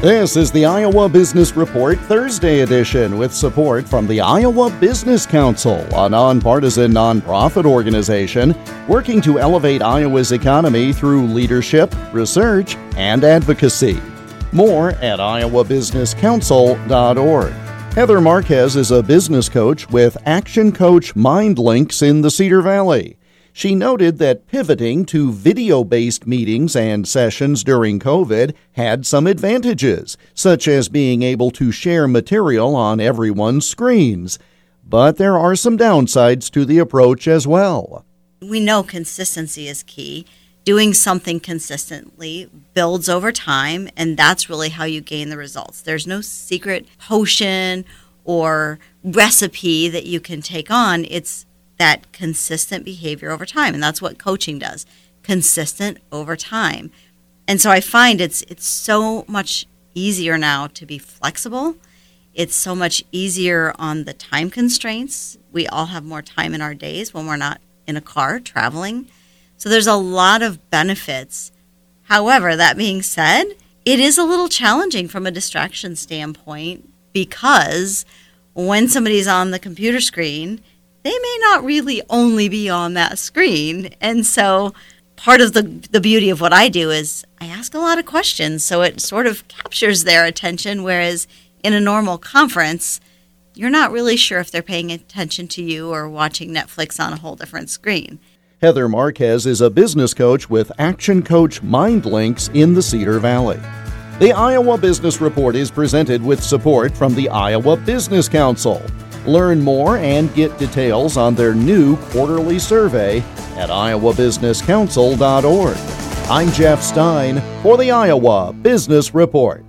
This is the Iowa Business Report Thursday edition with support from the Iowa Business Council, a nonpartisan nonprofit organization working to elevate Iowa's economy through leadership, research, and advocacy. More at iowabusinesscouncil.org. Heather Marquez is a business coach with Action Coach MindLinks in the Cedar Valley. She noted that pivoting to video based meetings and sessions during COVID had some advantages, such as being able to share material on everyone's screens. But there are some downsides to the approach as well. We know consistency is key. Doing something consistently builds over time, and that's really how you gain the results. There's no secret potion or recipe that you can take on. It's that consistent behavior over time. And that's what coaching does consistent over time. And so I find it's it's so much easier now to be flexible. It's so much easier on the time constraints. We all have more time in our days when we're not in a car traveling. So there's a lot of benefits. However, that being said, it is a little challenging from a distraction standpoint because when somebody's on the computer screen, they may not really only be on that screen. And so part of the the beauty of what I do is I ask a lot of questions so it sort of captures their attention whereas in a normal conference you're not really sure if they're paying attention to you or watching Netflix on a whole different screen. Heather Marquez is a business coach with Action Coach MindLinks in the Cedar Valley. The Iowa Business Report is presented with support from the Iowa Business Council. Learn more and get details on their new quarterly survey at iowabusinesscouncil.org. I'm Jeff Stein for the Iowa Business Report.